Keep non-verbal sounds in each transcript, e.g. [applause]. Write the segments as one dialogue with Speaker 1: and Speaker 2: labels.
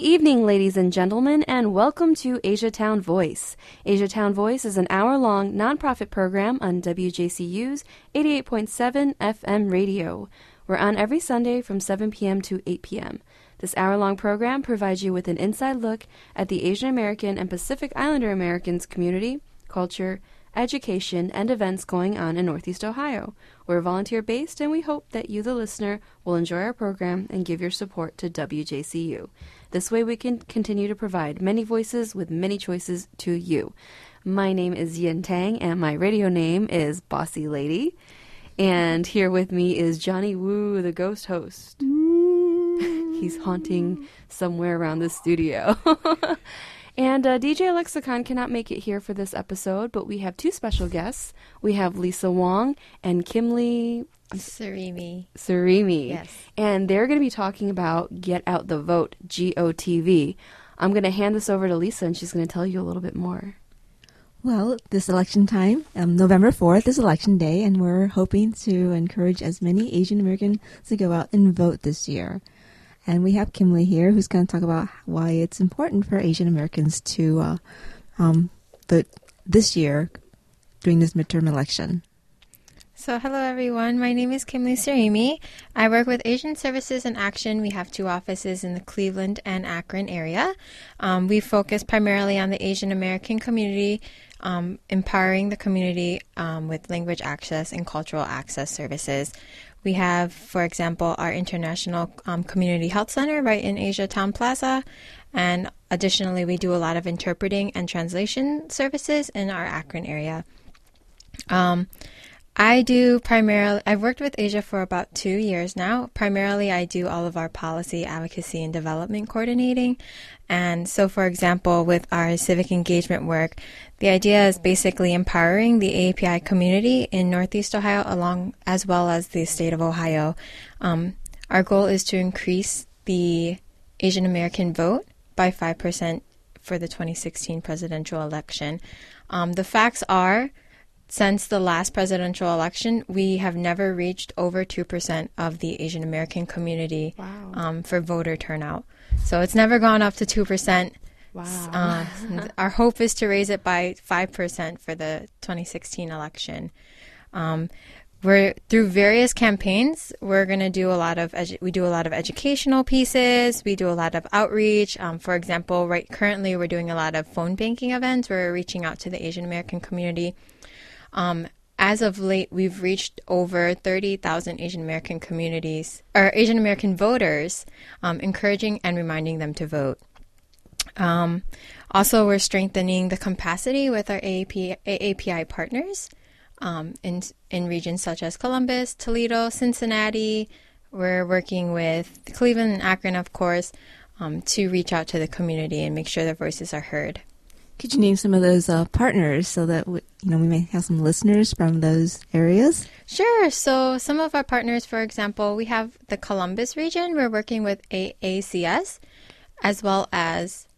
Speaker 1: Good evening, ladies and gentlemen, and welcome to Asiatown Voice. Asiatown Voice is an hour long nonprofit program on WJCU's 88.7 FM radio. We're on every Sunday from 7 p.m. to 8 p.m. This hour long program provides you with an inside look at the Asian American and Pacific Islander Americans community, culture, education, and events going on in Northeast Ohio. We're volunteer based, and we hope that you, the listener, will enjoy our program and give your support to WJCU. This way, we can continue to provide many voices with many choices to you. My name is Yin Tang, and my radio name is Bossy Lady. And here with me is Johnny Woo, the ghost host. [laughs] He's haunting somewhere around the studio. [laughs] and uh, DJ Lexicon cannot make it here for this episode, but we have two special guests. We have Lisa Wong and Kimlee
Speaker 2: Surimi.
Speaker 1: Surimi.
Speaker 2: Yes.
Speaker 1: And they're going to be talking about Get Out the Vote, GOTV. I'm going to hand this over to Lisa, and she's going to tell you a little bit more.
Speaker 3: Well, this election time, um, November 4th is election day, and we're hoping to encourage as many Asian Americans to go out and vote this year. And we have Kimlee here who's going to talk about why it's important for Asian Americans to uh, um, this year during this midterm election.
Speaker 2: So, hello everyone. My name is Kimlee Surimi. I work with Asian Services in Action. We have two offices in the Cleveland and Akron area. Um, we focus primarily on the Asian American community, um, empowering the community um, with language access and cultural access services. We have, for example, our International um, Community Health Center right in Asia Town Plaza. And additionally, we do a lot of interpreting and translation services in our Akron area. Um, I do primarily, I've worked with Asia for about two years now. Primarily, I do all of our policy, advocacy, and development coordinating. And so, for example, with our civic engagement work, the idea is basically empowering the AAPI community in Northeast Ohio, along as well as the state of Ohio. Um, our goal is to increase the Asian American vote by 5% for the 2016 presidential election. Um, the facts are, since the last presidential election, we have never reached over 2% of the Asian American community
Speaker 1: Wow.
Speaker 2: um, for voter turnout. So it's never gone up to 2%.
Speaker 1: Wow.
Speaker 2: Uh, [laughs] our hope is to raise it by 5% for the 2016 election. Um, we're through various campaigns. We're going to do a lot of edu- we do a lot of educational pieces. We do a lot of outreach. Um, for example, right currently we're doing a lot of phone banking events. We're reaching out to the Asian American community. Um, as of late, we've reached over 30,000 Asian American communities or Asian American voters, um, encouraging and reminding them to vote. Um, also, we're strengthening the capacity with our AAP, AAPI partners um, in in regions such as Columbus, Toledo, Cincinnati. We're working with Cleveland and Akron, of course, um, to reach out to the community and make sure their voices are heard.
Speaker 3: Could you name some of those uh, partners so that we, you know we may have some listeners from those areas?
Speaker 2: Sure. So, some of our partners, for example, we have the Columbus region. We're working with AACS, as well as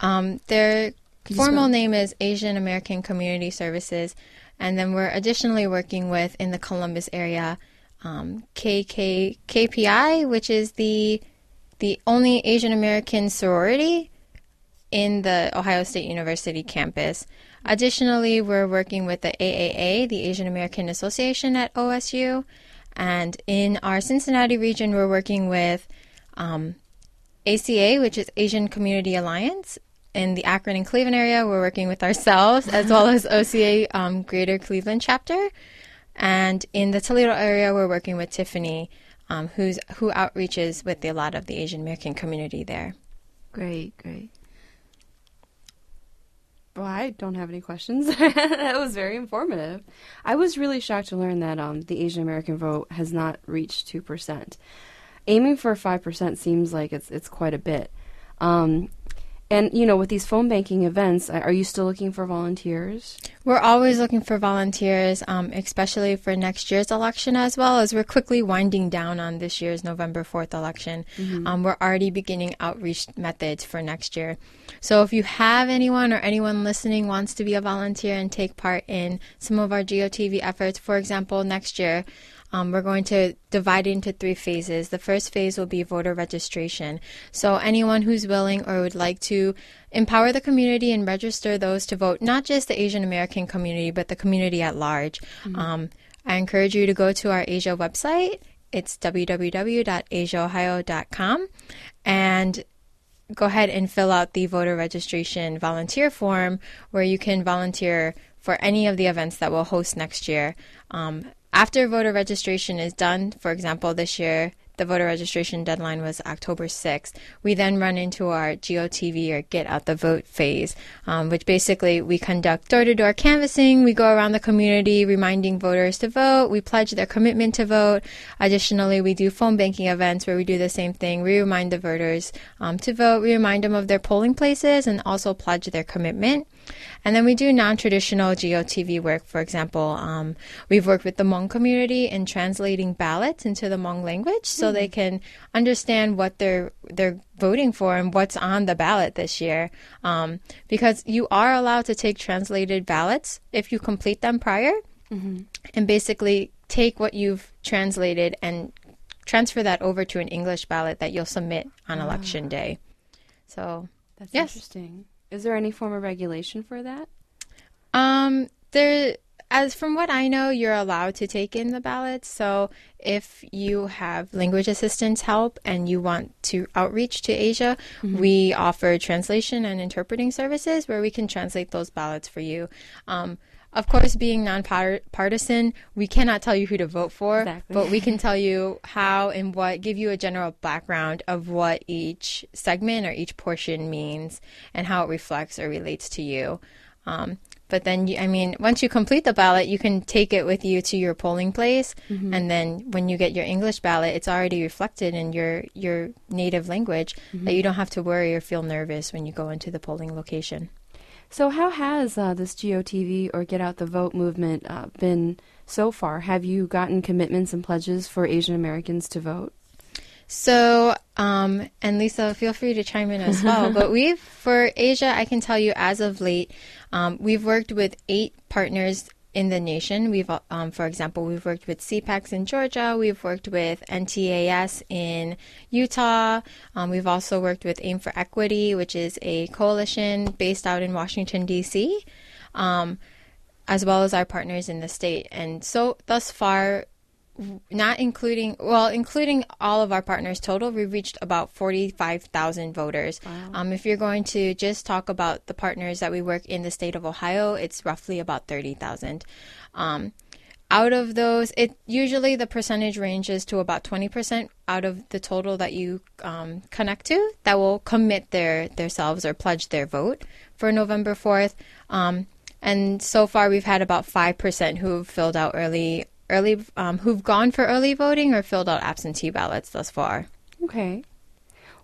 Speaker 2: um, their formal name is Asian American Community Services, and then we're additionally working with in the Columbus area um, KK KPI, which is the the only Asian American sorority in the Ohio State University campus. Additionally, we're working with the AAA, the Asian American Association at OSU. And in our Cincinnati region, we're working with um, ACA, which is Asian Community Alliance. In the Akron and Cleveland area, we're working with ourselves as well as OCA um, Greater Cleveland chapter. And in the Toledo area, we're working with Tiffany, um, who's who outreaches with a lot of the Asian American community there.
Speaker 1: Great, great. Well, I don't have any questions. [laughs] that was very informative. I was really shocked to learn that um, the Asian American vote has not reached two percent. Aiming for five percent seems like it's it's quite a bit. Um, and you know, with these phone banking events, are you still looking for volunteers?
Speaker 2: We're always looking for volunteers, um, especially for next year's election as well, as we're quickly winding down on this year's November 4th election. Um, we're already beginning outreach methods for next year. So if you have anyone or anyone listening wants to be a volunteer and take part in some of our GOTV efforts, for example, next year, um, we're going to divide it into three phases. The first phase will be voter registration. So anyone who's willing or would like to empower the community and register those to vote, not just the Asian American community, but the community at large. Mm-hmm. Um, I encourage you to go to our Asia website. It's www.asiaohio.com and go ahead and fill out the voter registration volunteer form where you can volunteer for any of the events that we'll host next year. Um, after voter registration is done, for example, this year the voter registration deadline was October 6th. We then run into our GOTV or Get Out the Vote phase, um, which basically we conduct door to door canvassing. We go around the community reminding voters to vote. We pledge their commitment to vote. Additionally, we do phone banking events where we do the same thing. We remind the voters um, to vote. We remind them of their polling places and also pledge their commitment. And then we do non traditional GOTV work. For example, um, we've worked with the Hmong community in translating ballots into the Hmong language so mm-hmm. they can understand what they're, they're voting for and what's on the ballot this year. Um, because you are allowed to take translated ballots if you complete them prior mm-hmm. and basically take what you've translated and transfer that over to an English ballot that you'll submit on oh. election day. So
Speaker 1: that's yes. interesting. Is there any form of regulation for that?
Speaker 2: Um, there, as from what I know, you're allowed to take in the ballots. So if you have language assistance help and you want to outreach to Asia, mm-hmm. we offer translation and interpreting services where we can translate those ballots for you. Um, of course, being nonpartisan, we cannot tell you who to vote for, exactly. but we can tell you how and what, give you a general background of what each segment or each portion means and how it reflects or relates to you. Um, but then, you, I mean, once you complete the ballot, you can take it with you to your polling place, mm-hmm. and then when you get your English ballot, it's already reflected in your your native language mm-hmm. that you don't have to worry or feel nervous when you go into the polling location.
Speaker 1: So, how has uh, this GOTV or Get Out the Vote movement uh, been so far? Have you gotten commitments and pledges for Asian Americans to vote?
Speaker 2: So, um, and Lisa, feel free to chime in as [laughs] well. but we've, for Asia, I can tell you as of late, um, we've worked with eight partners in the nation. We've, um, for example, we've worked with CPACS in Georgia. We've worked with NTAS in Utah. Um, we've also worked with Aim for Equity, which is a coalition based out in Washington D.C. Um, as well as our partners in the state. And so, thus far, not including well including all of our partners total we've reached about 45,000 voters. Wow. um, if you're going to just talk about the partners that we work in the state of ohio it's roughly about 30,000 um, out of those it usually the percentage ranges to about 20% out of the total that you um, connect to that will commit their themselves or pledge their vote for november 4th um, and so far we've had about 5% who've filled out early early um, who've gone for early voting or filled out absentee ballots thus far.
Speaker 1: Okay.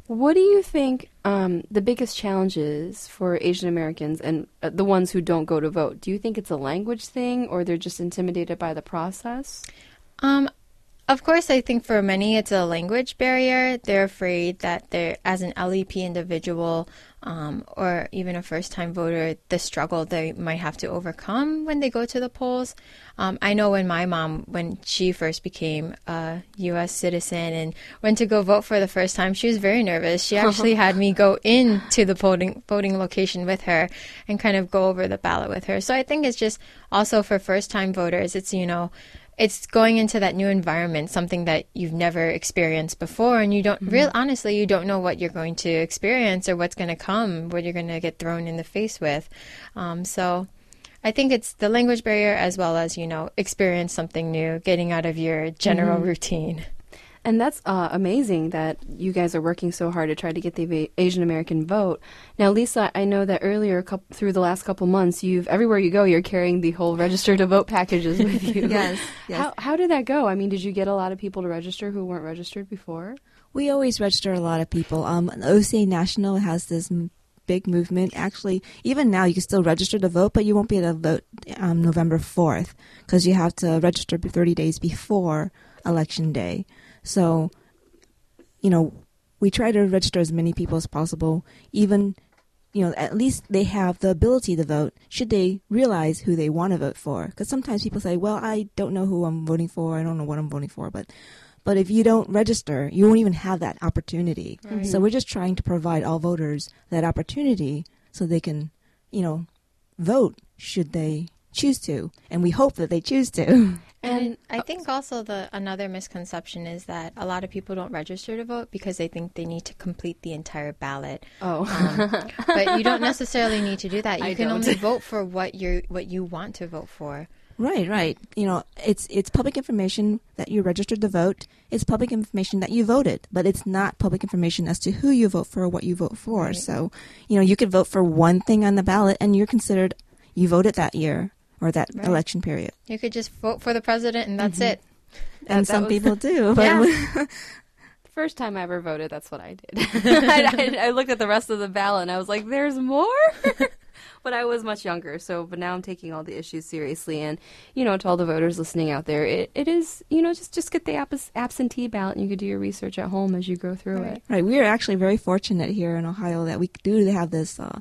Speaker 1: What do you think um, the biggest challenges for Asian Americans and uh, the ones who don't go to vote? Do you think it's a language thing or they're just intimidated by the process?
Speaker 2: Um, of course, I think for many it's a language barrier. They're afraid that they're, as an LEP individual um, or even a first time voter, the struggle they might have to overcome when they go to the polls. Um, I know when my mom, when she first became a U.S. citizen and went to go vote for the first time, she was very nervous. She [laughs] actually had me go into the voting voting location with her and kind of go over the ballot with her. So I think it's just also for first time voters, it's you know it's going into that new environment, something that you've never experienced before, and you don't mm-hmm. real honestly, you don't know what you're going to experience or what's going to come, what you're going to get thrown in the face with. Um, so, I think it's the language barrier as well as you know experience something new, getting out of your general mm-hmm. routine.
Speaker 1: And that's uh, amazing that you guys are working so hard to try to get the Asian American vote. Now, Lisa, I know that earlier, couple, through the last couple months, you've everywhere you go, you're carrying the whole register to vote packages with [laughs] you.
Speaker 3: yes, yes.
Speaker 1: How how did that go? I mean, did you get a lot of people to register who weren't registered before?
Speaker 3: We always register a lot of people. Um, OCA National has this big movement. Actually, even now, you can still register to vote, but you won't be able to vote um, November 4th because you have to register 30 days before Election Day. So, you know, we try to register as many people as possible, even you know, at least they have the ability to vote should they realize who they want to vote for. Because sometimes people say, well, I don't know who I'm voting for. I don't know what I'm voting for. But, but if you don't register, you won't even have that opportunity.
Speaker 2: Right.
Speaker 3: So we're just trying to provide all voters that opportunity so they can, you know, vote should they choose to. And we hope that they choose to. [laughs]
Speaker 2: And I uh, think also the another misconception is that a lot of people don't register to vote because they think they need to complete the entire ballot.
Speaker 1: Oh, um,
Speaker 2: But you don't [laughs] necessarily need to do that. You
Speaker 1: I
Speaker 2: can
Speaker 1: don't.
Speaker 2: only [laughs] vote for what you what you want to vote for.
Speaker 3: Right, right. You know, it's it's public information that you registered to vote. It's public information that you voted, but it's not public information as to who you vote for or what you vote for.
Speaker 2: Right.
Speaker 3: So, you know, you could vote for one thing on the ballot and you're considered you voted that year or that
Speaker 2: Right.
Speaker 3: election period.
Speaker 2: You could just vote for the president and that's it.
Speaker 3: and
Speaker 1: that
Speaker 3: some
Speaker 1: was-
Speaker 3: people [laughs] do. But
Speaker 2: Yeah. [laughs]
Speaker 1: the first time I ever voted, that's what I did. [laughs] I, I, I looked at the rest of the ballot and I was like, "There's more." but I was much younger, so but now I'm taking all the issues seriously, and you know, to all the voters listening out there, it, it is you know just just get the abs- absentee ballot, and you could do your research at home as you go through
Speaker 2: Right.
Speaker 1: it.
Speaker 3: Right, we are actually very fortunate here in Ohio that we do have this uh,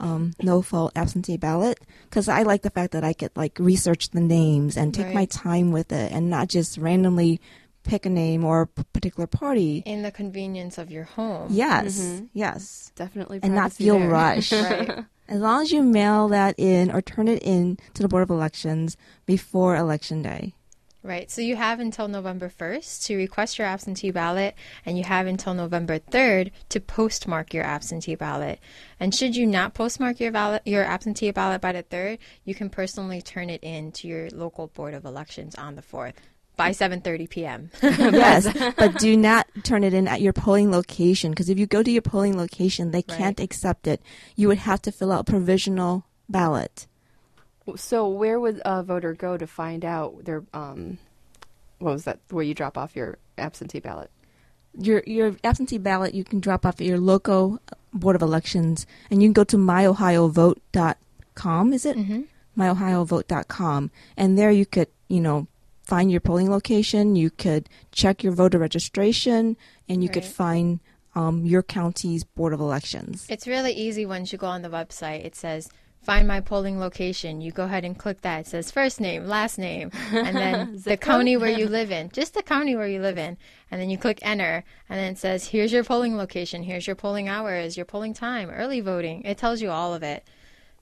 Speaker 3: um, no fault absentee ballot because I like the fact that I could like research the names and take my time with it and not just randomly pick a name or a particular party.
Speaker 2: In the convenience of your home.
Speaker 3: Yes,
Speaker 1: Mhm.
Speaker 3: yes,
Speaker 1: Definitely,
Speaker 3: and not feel
Speaker 1: there.
Speaker 3: rushed. [laughs]
Speaker 2: Right.
Speaker 3: As long as you mail that in or turn it in to the Board of Elections before Election Day.
Speaker 2: Right. So you have until November 1st to request your absentee ballot, and you have until November 3rd to postmark your absentee ballot. And should you not postmark your ballot, your absentee ballot by the 3rd, you can personally turn it in to your local board of elections on the 4th by 7:30 p.m. [laughs] [laughs]
Speaker 3: yes, but do [laughs] not turn it in at your polling location because if you go to your polling location, they
Speaker 2: Right.
Speaker 3: can't accept it. You would have to fill out provisional ballot.
Speaker 1: So where would a voter go to find out their um, what was that? Where you drop off your absentee ballot?
Speaker 3: Your your absentee ballot you can drop off at your local board of elections, and you can go to myohiovote.com. Is it
Speaker 2: hmm
Speaker 3: myohiovote.com, and there you could you know find your polling location. You could check your voter registration, and you could find um, your county's board of elections.
Speaker 2: It's really easy once you go on the website. It says find my polling location. You go ahead and click that. It says first name, last name, and then [laughs] the county where you [laughs] live in. Just the county where you live in. And then you click enter. And then it says here's your polling location. Here's your polling hours, your polling time, early voting. It tells you all of it.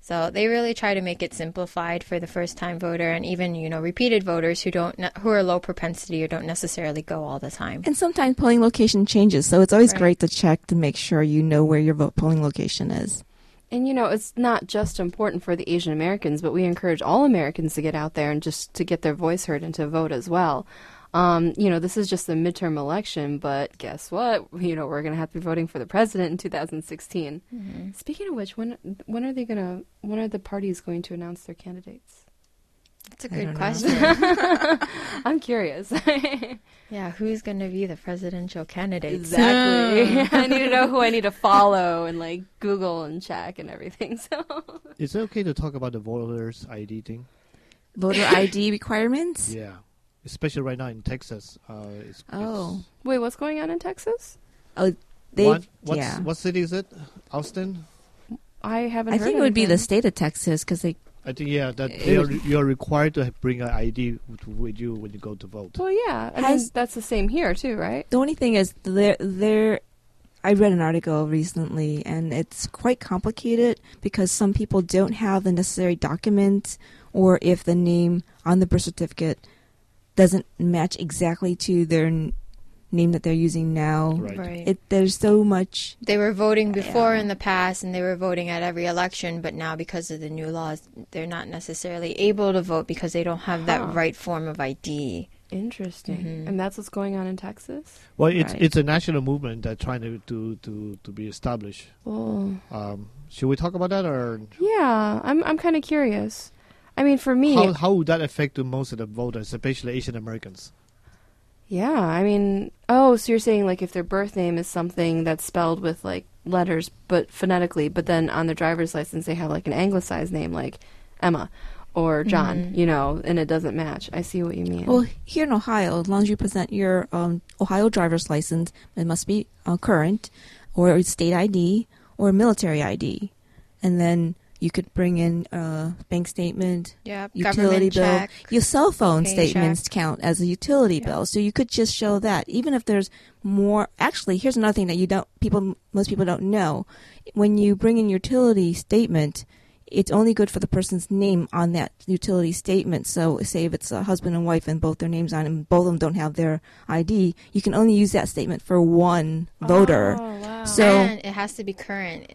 Speaker 2: So they really try to make it simplified for the first time voter and even, you know, repeated voters who don't who are low propensity or don't necessarily go all the time.
Speaker 3: And sometimes polling location changes, so it's always
Speaker 2: Right.
Speaker 3: great to check to make sure you know where your vote polling location is.
Speaker 1: And you know, it's not just important for the Asian Americans, but we encourage all Americans to get out there and just to get their voice heard and to vote as well. Um, you know, this is just the midterm election, but guess what? [laughs] You know, we're going to have to be voting for the president in 2016. Speaking of which, when when are they going to? When are the parties going to announce their candidates?
Speaker 2: That's a good question. [laughs] [laughs]
Speaker 1: I'm curious. [laughs]
Speaker 2: yeah, who's going to be the presidential candidate?
Speaker 1: exactly. I need to know who I need to follow and like Google and check and everything. So
Speaker 4: Is it okay to talk about the voters ID thing?
Speaker 3: Voter [coughs] ID requirements?
Speaker 4: Yeah, especially right now in Texas. Uh, it's,
Speaker 3: Oh.
Speaker 1: wait, what's going on in Texas?
Speaker 3: Oh, they.
Speaker 4: what, what's,
Speaker 3: yeah.
Speaker 4: what city is it? Austin.
Speaker 1: I haven't.
Speaker 3: I
Speaker 1: heard
Speaker 3: think it would be the state of Texas because they.
Speaker 4: I think yeah that
Speaker 3: It
Speaker 4: they are, you are required to bring an ID with- with you when you go to vote.
Speaker 1: Well, yeah, I
Speaker 3: Has-
Speaker 1: that's the same here too, right?
Speaker 3: The only thing is, there, there. I read an article recently, and it's quite complicated because some people don't have the necessary documents, or if the name on the birth certificate doesn't match exactly to their n- name that they're using now.
Speaker 4: Right.
Speaker 3: It there's so much.
Speaker 2: They were voting before
Speaker 3: Yeah.
Speaker 2: in the past and they were voting at every election, but now because of the new laws, they're not necessarily able to vote because they don't have that right form of ID.
Speaker 1: Interesting.
Speaker 2: Mhm.
Speaker 1: And that's what's going on in Texas.
Speaker 4: Well, it's
Speaker 1: Right.
Speaker 4: it's a national movement that's trying to to to, to be established.
Speaker 1: Well,
Speaker 4: Um, should we talk about that or
Speaker 1: yeah, I'm I'm kind of curious. I mean, for me,
Speaker 4: how how would that affect the most of the voters, especially Asian Americans?
Speaker 1: Yeah. I mean, oh, so you're saying like if their birth name is something that's spelled with like letters but phonetically, but then on their driver's license they have like an anglicized name like Emma or John,
Speaker 2: Mhm.
Speaker 1: you know, and it doesn't match. I see what you mean.
Speaker 3: Well, here in Ohio, as long as you present your um, Ohio driver's license, it must be uh, current, or state ID, or military ID. and then you could bring in a bank statement,
Speaker 2: Yep.
Speaker 3: utility bill.
Speaker 2: check.
Speaker 3: Your cell phone statements count as a utility
Speaker 2: Yeah.
Speaker 3: bill, so you could just show that. Even if there's more, actually, here's another thing that you don't people most people don't know. When you bring in your utility statement, it's only good for the person's name on that utility statement. So, say if it's a husband and wife and both their names on it, and both of them don't have their ID, you can only use that statement for one voter.
Speaker 1: Oh, wow.
Speaker 3: So-
Speaker 2: and it has to be current,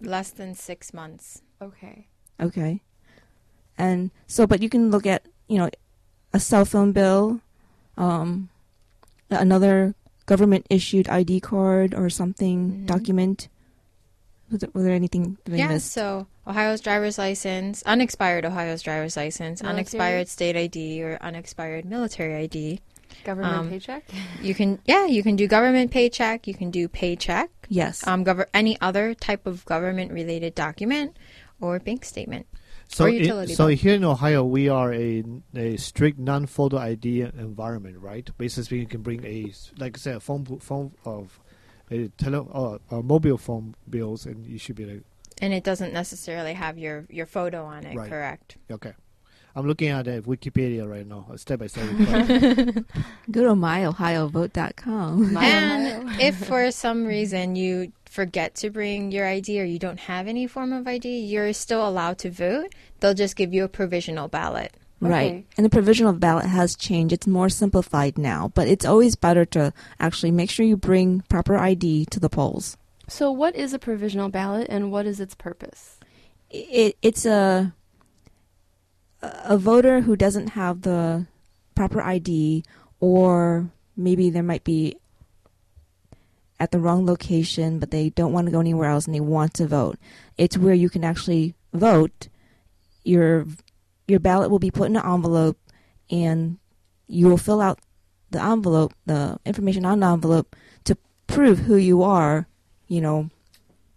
Speaker 2: less than six months.
Speaker 1: Okay.
Speaker 3: Okay. And so, but you can look at, you know, a cell phone bill, um, another government issued ID card or something,
Speaker 2: Mhm.
Speaker 3: document. Was there, was there anything
Speaker 2: Yeah,
Speaker 3: missed?
Speaker 2: so Ohio's driver's license, unexpired Ohio's driver's license,
Speaker 1: Military?
Speaker 2: unexpired state ID, or unexpired military ID.
Speaker 1: Government
Speaker 2: Um,
Speaker 1: paycheck? [laughs]
Speaker 2: You can, yeah, you can do government paycheck. You can do paycheck.
Speaker 3: Yes.
Speaker 2: Um, gov- any other type of government related document or bank statement.
Speaker 4: So,
Speaker 2: Or utility
Speaker 4: so
Speaker 2: bill.
Speaker 4: here in Ohio, we are a, a strict non-photo ID environment, right? Basically, you can bring a like I said, a phone phone of a tele uh, a mobile phone bills, and you should be like,
Speaker 2: And it doesn't necessarily have your, your photo on it,
Speaker 4: Right.
Speaker 2: correct?
Speaker 4: okay. I'm looking at uh, Wikipedia right now, step by step.
Speaker 3: Go to myohiovote.com. [laughs]
Speaker 1: My
Speaker 2: and
Speaker 1: Ohio.
Speaker 2: if for some reason you forget to bring your ID or you don't have any form of ID, you're still allowed to vote. They'll just give you a provisional ballot.
Speaker 3: Right.
Speaker 1: Okay.
Speaker 3: And the provisional ballot has changed. It's more simplified now, but it's always better to actually make sure you bring proper ID to the polls.
Speaker 1: So, what is a provisional ballot and what is its purpose?
Speaker 3: it it's a a voter who doesn't have the proper ID or maybe there might be at the wrong location but they don't want to go anywhere else and they want to vote. It's where you can actually vote. Your your ballot will be put in an envelope and you will fill out the envelope, the information on the envelope to prove who you are, you know,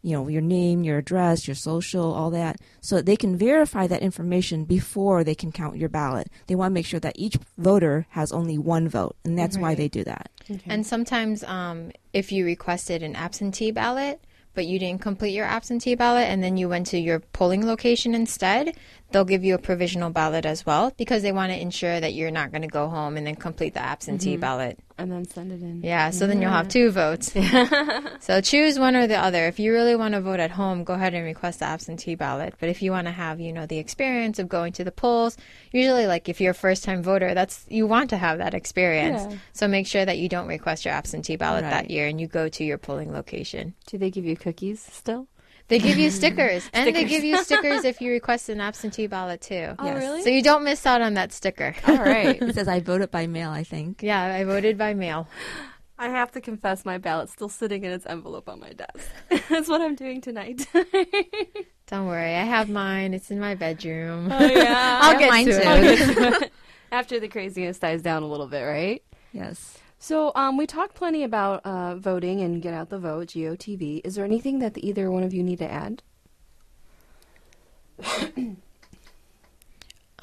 Speaker 3: you know, your name, your address, your social, all that, so that they can verify that information before they can count your ballot. They want to make sure that each voter has only one vote, and that's why they do that.
Speaker 2: And sometimes, um, if you requested an absentee ballot, but you didn't complete your absentee ballot and then you went to your polling location instead, they'll give you a provisional ballot as well because they want to ensure that you're not going to go home and then complete the absentee ballot.
Speaker 1: And then send it in.
Speaker 2: Yeah, so then you'll have two votes. [laughs] so choose one or the other. If you really want to vote at home, go ahead and request the absentee ballot. But if you want to have, you know, the experience of going to the polls, usually like if you're a first time voter, that's you want to have that experience.
Speaker 1: Yeah.
Speaker 2: So make sure that you don't request your absentee ballot
Speaker 3: Right.
Speaker 2: that year and you go to your polling location.
Speaker 1: Do they give you cookies still?
Speaker 2: They give you stickers, [laughs] and they give you stickers if you [laughs] request an absentee ballot too.
Speaker 1: Oh,
Speaker 3: Yes.
Speaker 1: really?
Speaker 2: So you don't miss out on that sticker.
Speaker 1: All right. [laughs]
Speaker 3: It says I voted by mail, I think.
Speaker 2: yeah, I voted by mail.
Speaker 1: I have to confess, my ballot's still sitting in its envelope on my desk. That's what I'm doing tonight.
Speaker 2: Don't worry, I have mine. It's in my bedroom.
Speaker 1: Oh, yeah.
Speaker 2: I'll get
Speaker 3: mine
Speaker 2: to
Speaker 3: too.
Speaker 2: it.
Speaker 1: I'll get to it. After the craziness dies down a little bit, right?
Speaker 3: Yes.
Speaker 1: So, um, we talked plenty about uh, voting and get out the vote, GOTV. Is there anything that the, either one of you need to add? [coughs]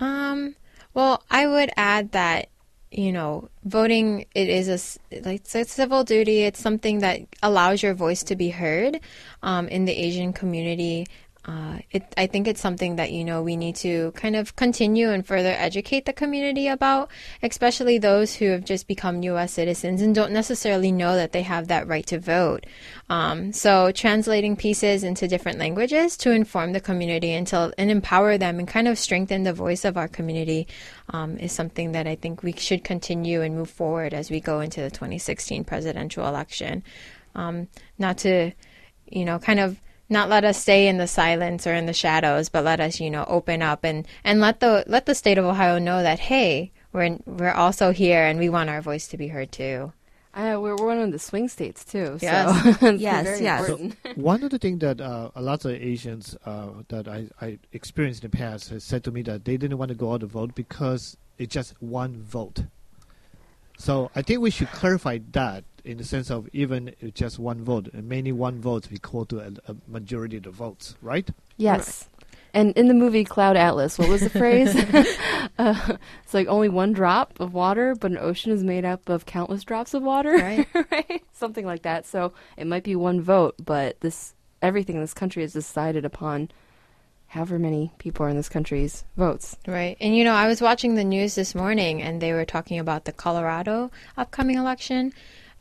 Speaker 2: Um, well, I would add that you know, voting it is a like it's a civil duty. It's something that allows your voice to be heard um, in the Asian community. Uh, it, I think it's something that you know we need to kind of continue and further educate the community about, especially those who have just become U.S. citizens and don't necessarily know that they have that right to vote. Um, so translating pieces into different languages to inform the community until and empower them and kind of strengthen the voice of our community um, is something that I think we should continue and move forward as we go into the 2016 presidential election. Um, not to, you know, kind of not let us stay in the silence or in the shadows, but let us, you know, open up and, and let the let the state of Ohio know that hey, we're we're also here and we want our voice to be heard too.
Speaker 1: Uh, we're, we're one of the swing states too.
Speaker 2: Yes.
Speaker 1: So [laughs] it's
Speaker 3: Yes,
Speaker 1: very
Speaker 3: yes.
Speaker 1: important.
Speaker 4: One of the things that uh, a lot of Asians uh, that I, I experienced in the past has said to me that they didn't want to go out to vote because it's just one vote. So I think we should clarify that in the sense of even just one vote, many one votes equal to a, a majority of the votes, right?
Speaker 1: Yes. And in the movie Cloud Atlas, what was the [laughs] phrase? [laughs] uh, it's like only one drop of water, but an ocean is made up of countless drops of water.
Speaker 2: Right. [laughs]
Speaker 1: right? Something like that. So it might be one vote, but this everything in this country is decided upon however many people are in this country's votes.
Speaker 2: Right. And you know, I was watching the news this morning and they were talking about the Colorado upcoming election.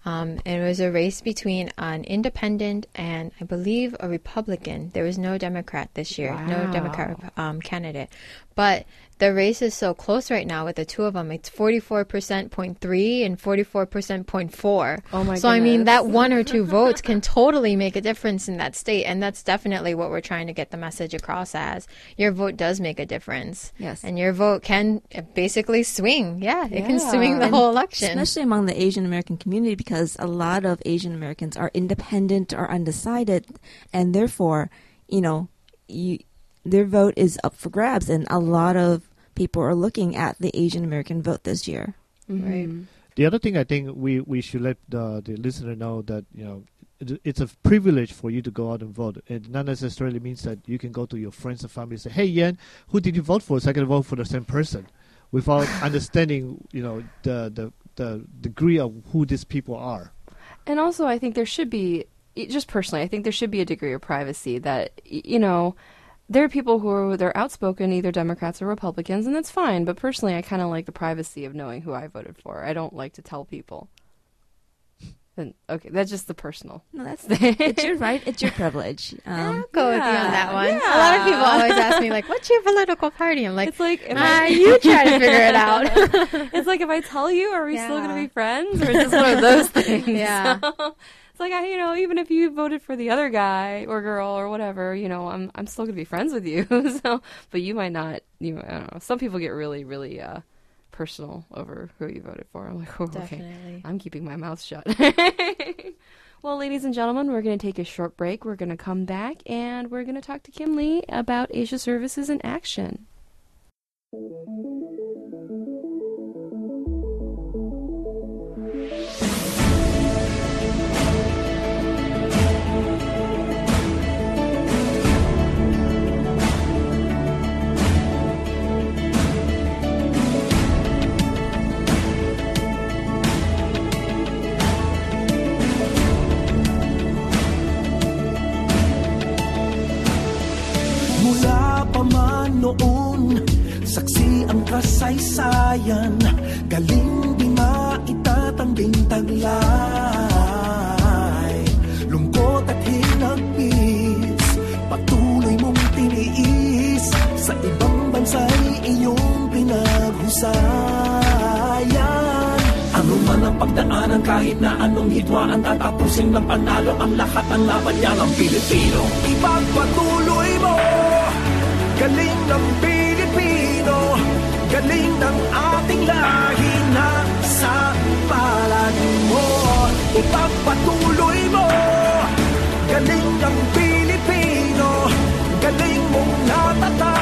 Speaker 2: Um, and it was a race between an independent and I believe a Republican. There was no Democrat this year, no Democrat um, candidate. But the race is so close right now with the two of them. It's 44% point three and 44% point four.
Speaker 1: Oh my
Speaker 2: So I mean, that one or two [laughs] votes can totally make a difference in that state. And that's definitely what we're trying to get the message across as. Your vote does make a difference.
Speaker 1: Yes.
Speaker 2: And your vote can basically swing. Yeah, it can swing the
Speaker 1: And
Speaker 2: whole election.
Speaker 3: Especially among the Asian American community, because a lot of Asian Americans are independent or undecided, and therefore, you know, you, their vote is up for grabs, and a lot of people are looking at the Asian American vote this year.
Speaker 2: Right.
Speaker 1: Mhm.
Speaker 4: The other thing I think we, we should let the, the listener know that you know it, it's a privilege for you to go out and vote. It not necessarily means that you can go to your friends and family and say, "Hey, Yan, who did you vote for?" So I can vote for the same person, without [laughs] understanding you know the, the the degree of who these people are.
Speaker 1: And also, I think there should be, just personally, I think there should be a degree of privacy that, you know, there are people who are they're outspoken, either Democrats or Republicans, and that's fine. But personally, I kind of like the privacy of knowing who I voted for. I don't like to tell people. And okay, that's just the personal.
Speaker 3: No, that's [laughs] it's your right. It's your privilege.
Speaker 2: I'll
Speaker 3: Um,
Speaker 2: go with you on that one.
Speaker 1: yeah.
Speaker 2: A lot of people always ask me, like, what's your political party? I'm like,
Speaker 1: It's like, if
Speaker 2: ah,
Speaker 1: I,
Speaker 2: you try to figure it out. [laughs]
Speaker 1: it's like if I tell you, are we still going to be friends, or is just one of those [laughs] things?
Speaker 2: Yeah.
Speaker 1: So, it's like I, you know, even if you voted for the other guy or girl or whatever, you know, I'm I'm still going to be friends with you. [laughs] so, but you might not. You, I don't know. Some people get really, really uh, personal over who you voted for. I'm like, oh, [laughs] okay. I'm keeping my mouth shut. [laughs] well, ladies and gentlemen, we're going to take a short break. We're going to come back and we're going to talk to Kim Lee about Asia Services in Action.
Speaker 5: Noon, saksi ang kasaysayan Galing di maitatanging taglay. Lungkot at hinagpis, patuloy mong tiniis. Sa ibang bansa'y iyong pinaghusayan Ano man ang pagdaanan kahit na anong hidwaan Tatapusin ng panalo ang lahat ng laban. Niya ng Pilipino. Ipagpatuloy mo! Galing ng Pilipino Galing ng ating lahi na sa palad mo Ipagpatuloy mo Galing ng Pilipino Galing mong natatag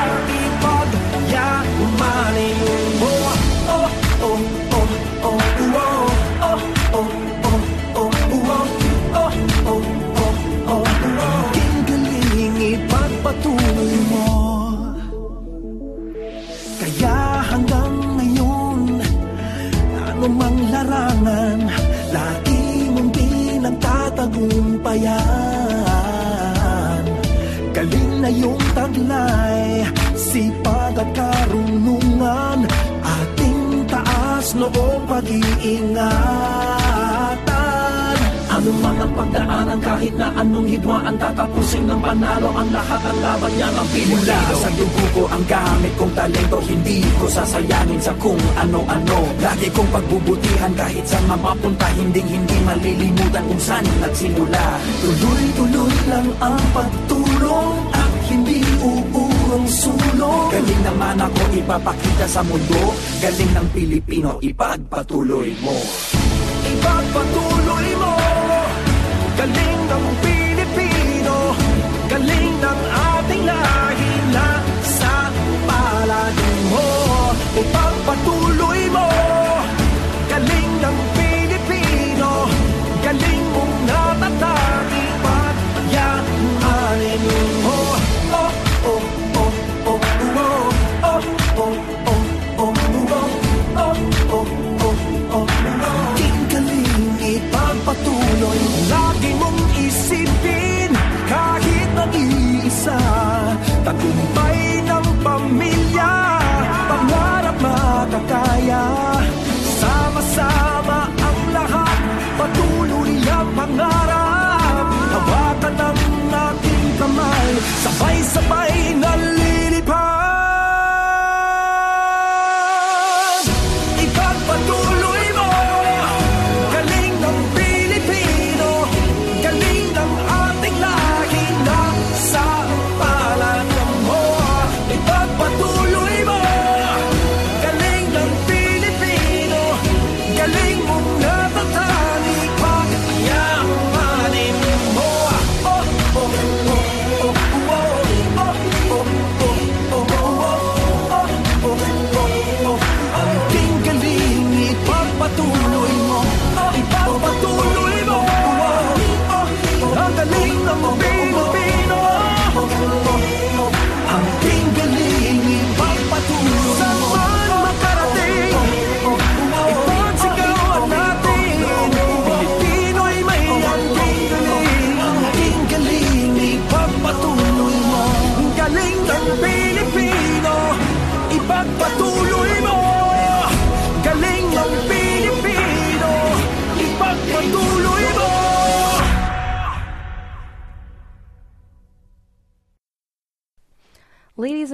Speaker 5: hanggang ngayon. Ano mang larangan Lagi mong pinagtatagumpayan Galing na yung taglay Sipag at karunungan. Ating taas noong pag-iingatan Man ang pagdaanan kahit na anong hidwaan Tatapusin ng panalo. Ang lahat ng laban niya ng Pilipino Mula sa dugo ko ang gamit kong talento Hindi ko sasayangin sa kung ano-ano. Lagi kong pagbubutihan kahit sa mapunta Hindi hindi malilimutan kung saan nagsimula. Tuloy-tuloy lang ang pagtulong At hindi uurong sulong. Galing naman ako ipapakita sa mundo. Galing ng Pilipino ipagpatuloy mo. Ipagpatuloy ng Pilipino. Galing ng ating lahi na sa palad mo. Ipagpatuloy mo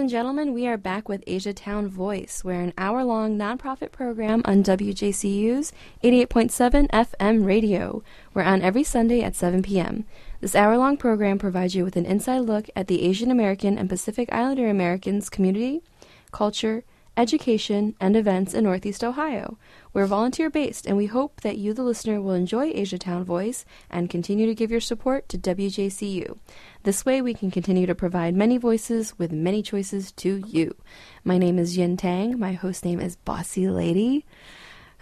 Speaker 1: and gentlemen, we are back with Asia Town Voice. We're an hour long nonprofit program on WJCU's 88.7 FM radio. We're on every Sunday at 7 p.m. This hour long program provides you with an inside look at the Asian American and Pacific Islander Americans community, culture, education, and events in Northeast Ohio. We're volunteer based, and we hope that you, the listener, will enjoy Asiatown Voice and continue to give your support to WJCU. This way, we can continue to provide many voices with many choices to you. My name is Yin Tang. My host name is Bossy Lady.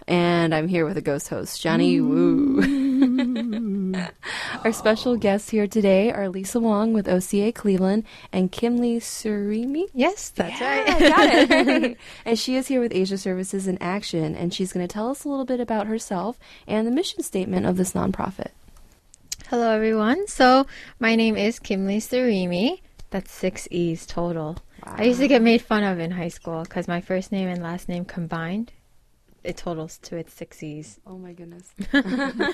Speaker 1: And I'm here with a ghost host, Johnny Woo. [laughs] Our special guests here today are Lisa Wong with OCA Cleveland and Kimlee Surimi.
Speaker 2: Yes, that's
Speaker 1: Yeah,
Speaker 2: right.
Speaker 1: got it. [laughs] [laughs] and she is here with Asia Services in Action, and she's going to tell us a little bit about herself and the mission statement of this nonprofit.
Speaker 2: Hello, everyone. So, my name is Kimlee Surimi. That's six E's total. I used to get made fun of in high school because my first name and last name combined, it totals to its six E's.
Speaker 1: Oh my goodness. [laughs]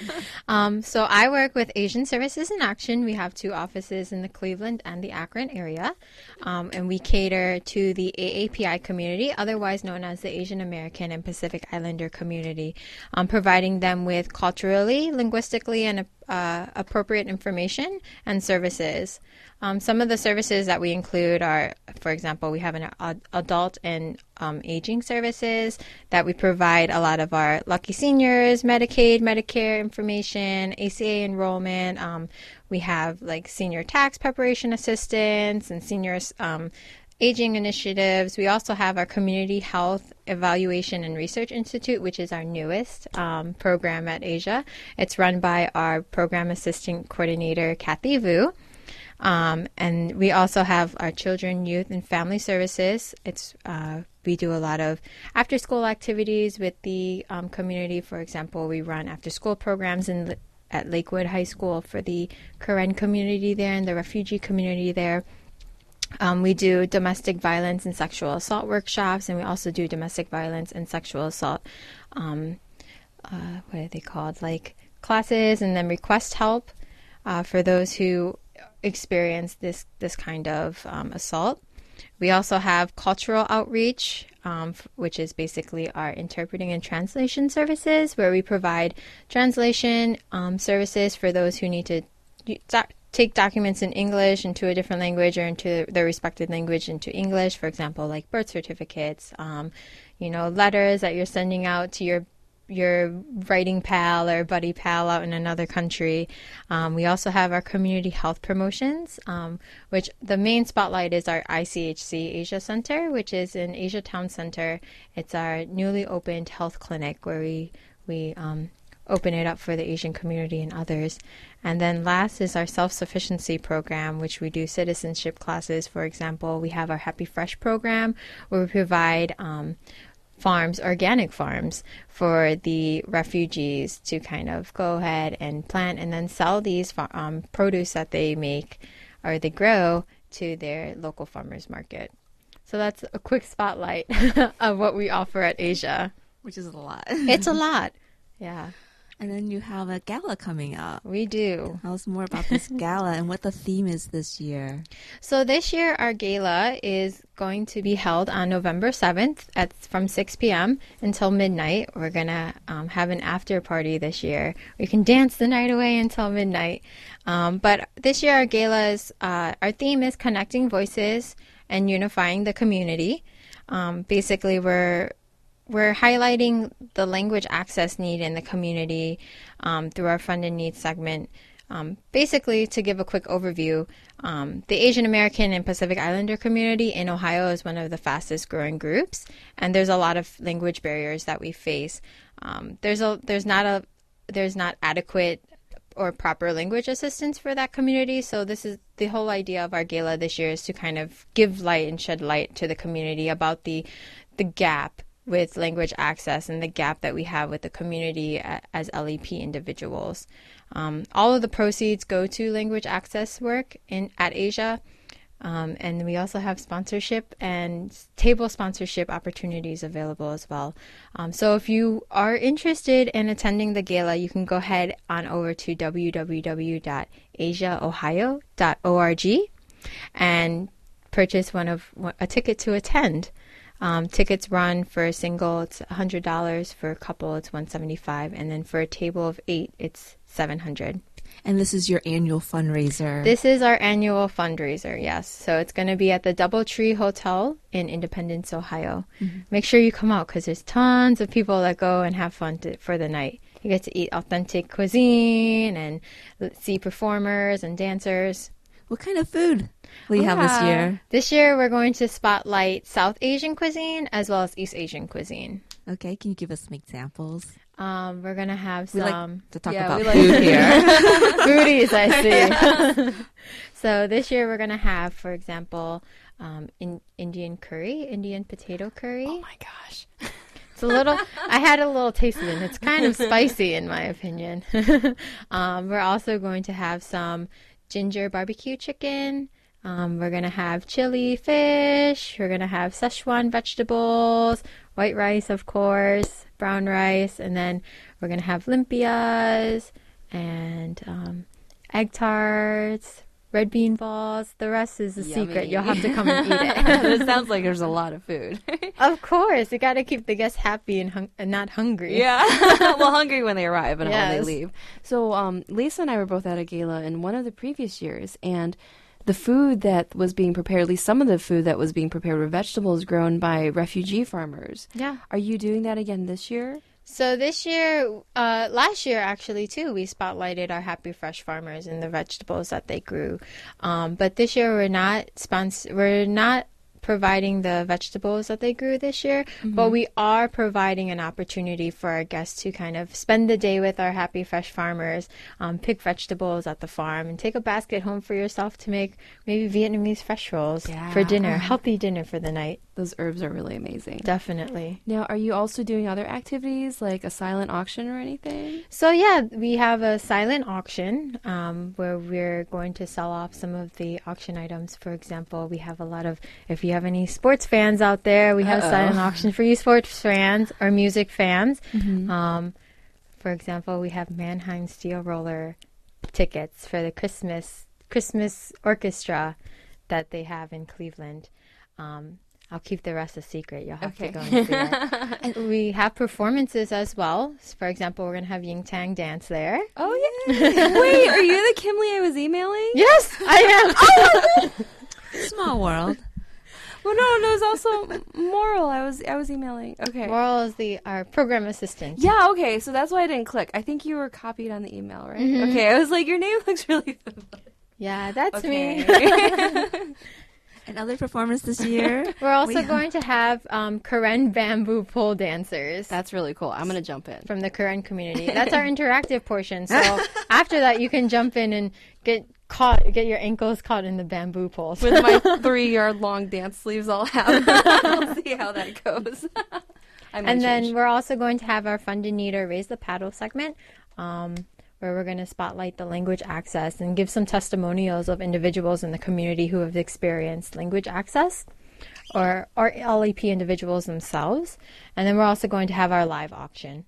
Speaker 2: Um, so I work with Asian Services in Action. We have two offices in the Cleveland and the Akron area, um, and we cater to the AAPI community, otherwise known as the Asian American and Pacific Islander community, um, providing them with culturally, linguistically, and uh, appropriate information and services. Um, some of the services that we include are, for example, we have an ad- adult and um, aging services that we provide a lot of our lucky seniors, Medicaid, Medicare information, ACA enrollment. Um, we have like senior tax preparation assistance and senior um, aging initiatives. We also have our Community Health Evaluation and Research Institute, which is our newest um, program at Asia. It's run by our program assistant coordinator, Kathy Vu. Um, and we also have our children, youth, and family services. It's uh, we do a lot of after school activities with the um, community. For example, we run after school programs in at Lakewood High School for the Karen community there and the refugee community there. Um, we do domestic violence and sexual assault workshops, and we also do domestic violence and sexual assault. Um, uh, what are they called? Like classes, and then request help uh, for those who experience this this kind of um, assault. We also have cultural outreach, um, which is basically our interpreting and translation services, where we provide translation um, services for those who need to take documents in English into a different language or into their respected language into English. For example, like birth certificates, um, you know, letters that you're sending out to your your writing pal or buddy pal out in another country. Um, we also have our community health promotions, um, which the main spotlight is our ICHC Asia Center, which is in Asia Town Center. It's our newly opened health clinic where we we um, open it up for the Asian community and others. And then last is our self sufficiency program, which we do citizenship classes. For example, we have our Happy Fresh program where we provide um, farms, organic farms, for the refugees to kind of go ahead and plant and then sell these fa- um, produce that they make or they grow to their local farmers market. So that's a quick spotlight [laughs] of what we offer at Asia.
Speaker 3: which is a lot.
Speaker 2: It's a lot. [laughs] Yeah,
Speaker 3: and then you have a gala coming up.
Speaker 2: we do.
Speaker 3: Tell us more about this [laughs] gala and what the theme is this year.
Speaker 2: So this year our gala is going to be held on November 7th at from 6 p.m. until midnight. We're going to um, have an after party this year. We can dance the night away until midnight. Um, but this year our gala is, uh, our theme is connecting voices and unifying the community. Um, basically, we're we're highlighting the language access need in the community um, through our funded needs segment. Um, basically, to give a quick overview, um, the Asian American and Pacific Islander community in Ohio is one of the fastest growing groups, and there's a lot of language barriers that we face. Um, there's a there's not a there's not adequate or proper language assistance for that community. So this is the whole idea of our gala this year is to kind of give light and shed light to the community about the the gap with language access and the gap that we have with the community as LEP individuals. Um, all of the proceeds go to language access work in at Asia. Um, and we also have sponsorship and table sponsorship opportunities available as well. Um, so if you are interested in attending the gala, you can go ahead on over to www.asiaohio.org and purchase one of a ticket to attend. Um, tickets run for a single, it's hundred dollars. For a couple, it's one seventy five, and then for a table of eight, it's seven hundred.
Speaker 3: And this is your annual fundraiser.
Speaker 2: This is our annual fundraiser, yes. So it's going to be at the Doubletree Hotel in Independence, Ohio. Make sure you come out because there's tons of people that go and have fun to, for the night. You get to eat authentic cuisine and see performers and dancers.
Speaker 3: What kind of food will you have this year?
Speaker 2: This year, we're going to spotlight South Asian cuisine as well as East Asian cuisine.
Speaker 3: Okay, can you give us some examples?
Speaker 2: Um, we're gonna have
Speaker 3: We like
Speaker 2: some
Speaker 3: to talk
Speaker 2: yeah,
Speaker 3: about
Speaker 2: we like
Speaker 3: food here. [laughs]
Speaker 2: foodies. I [laughs] see. [laughs] so this year we're gonna have, for example, um, in Indian curry, Indian potato curry.
Speaker 1: Oh my gosh.
Speaker 2: It's a little. I had a little taste of it. It's kind of spicy, in my opinion. um, we're also going to have some ginger barbecue chicken. Um, we're gonna have chili fish. We're gonna have Szechuan vegetables, white rice, of course, brown rice, and then we're gonna have lumpias and um, egg tarts, red bean balls. The rest is a secret. You'll have to come and eat [laughs] it.
Speaker 1: it sounds like there's a lot of food. [laughs]
Speaker 2: Of course, you got to keep the guests happy and, hung- and not hungry.
Speaker 1: Yeah. [laughs] well, hungry when they arrive and when they leave. So, um, Lisa and I were both at a gala in one of the previous years, and the food that was being prepared, at least some of the food that was being prepared, were vegetables grown by refugee farmers.
Speaker 2: Yeah.
Speaker 1: Are you doing that again this year?
Speaker 2: So this year, uh, last year actually too, we spotlighted our Happy Fresh farmers and the vegetables that they grew. Um, but this year we're not sponsor, we're not providing the vegetables that they grew this year, but we are providing an opportunity for our guests to kind of spend the day with our Happy Fresh farmers, um, pick vegetables at the farm, and take a basket home for yourself to make maybe Vietnamese fresh rolls
Speaker 1: Yeah.
Speaker 2: for dinner, healthy dinner for the night.
Speaker 1: Those herbs are really amazing.
Speaker 2: Definitely.
Speaker 1: Now, are you also doing other activities like a silent auction or anything?
Speaker 2: So yeah, we have a silent auction um, where we're going to sell off some of the auction items. For example, we have a lot of. If you have any sports fans out there, we have a silent auction for you sports fans or music fans. Um, for example, we have Mannheim Steamroller tickets for the Christmas Christmas orchestra that they have in Cleveland. Um, I'll keep the rest a secret. You'll have
Speaker 1: Okay.
Speaker 2: to go and see it. [laughs] We have performances as well. So For example, we're going to have Ying Tang dance there.
Speaker 1: Oh, yeah. [laughs] Wait, are you the Kimlee I was emailing?
Speaker 2: Yes, I am. [laughs]
Speaker 3: Small world.
Speaker 1: Well, no, no, it was also Moral. I was, I was emailing. Okay.
Speaker 2: Moral is the our program assistant.
Speaker 1: Yeah, okay, so that's why I didn't click. I think you were copied on the email, right? Okay, I was like, your name [laughs] looks really
Speaker 2: Yeah, that's me.
Speaker 1: okay. [laughs]
Speaker 3: And other performance this year? [laughs]
Speaker 2: We're also
Speaker 3: We-
Speaker 2: going to have um, Karen bamboo pole dancers.
Speaker 1: that's really cool. I'm gonna jump in.
Speaker 2: from the Karen community. That's our interactive portion. So after that, you can jump in and get caught, get your ankles caught in the bamboo poles.
Speaker 1: With my [laughs] three yard long dance sleeves, I'll have. we'll [laughs] see how that goes. [laughs]
Speaker 2: And then we're also going to have our Fund a Raise the Paddle segment, um, where we're going to spotlight the language access and give some testimonials of individuals in the community who have experienced language access. Or, or LEP individuals themselves. And then we're also going to have our live auction.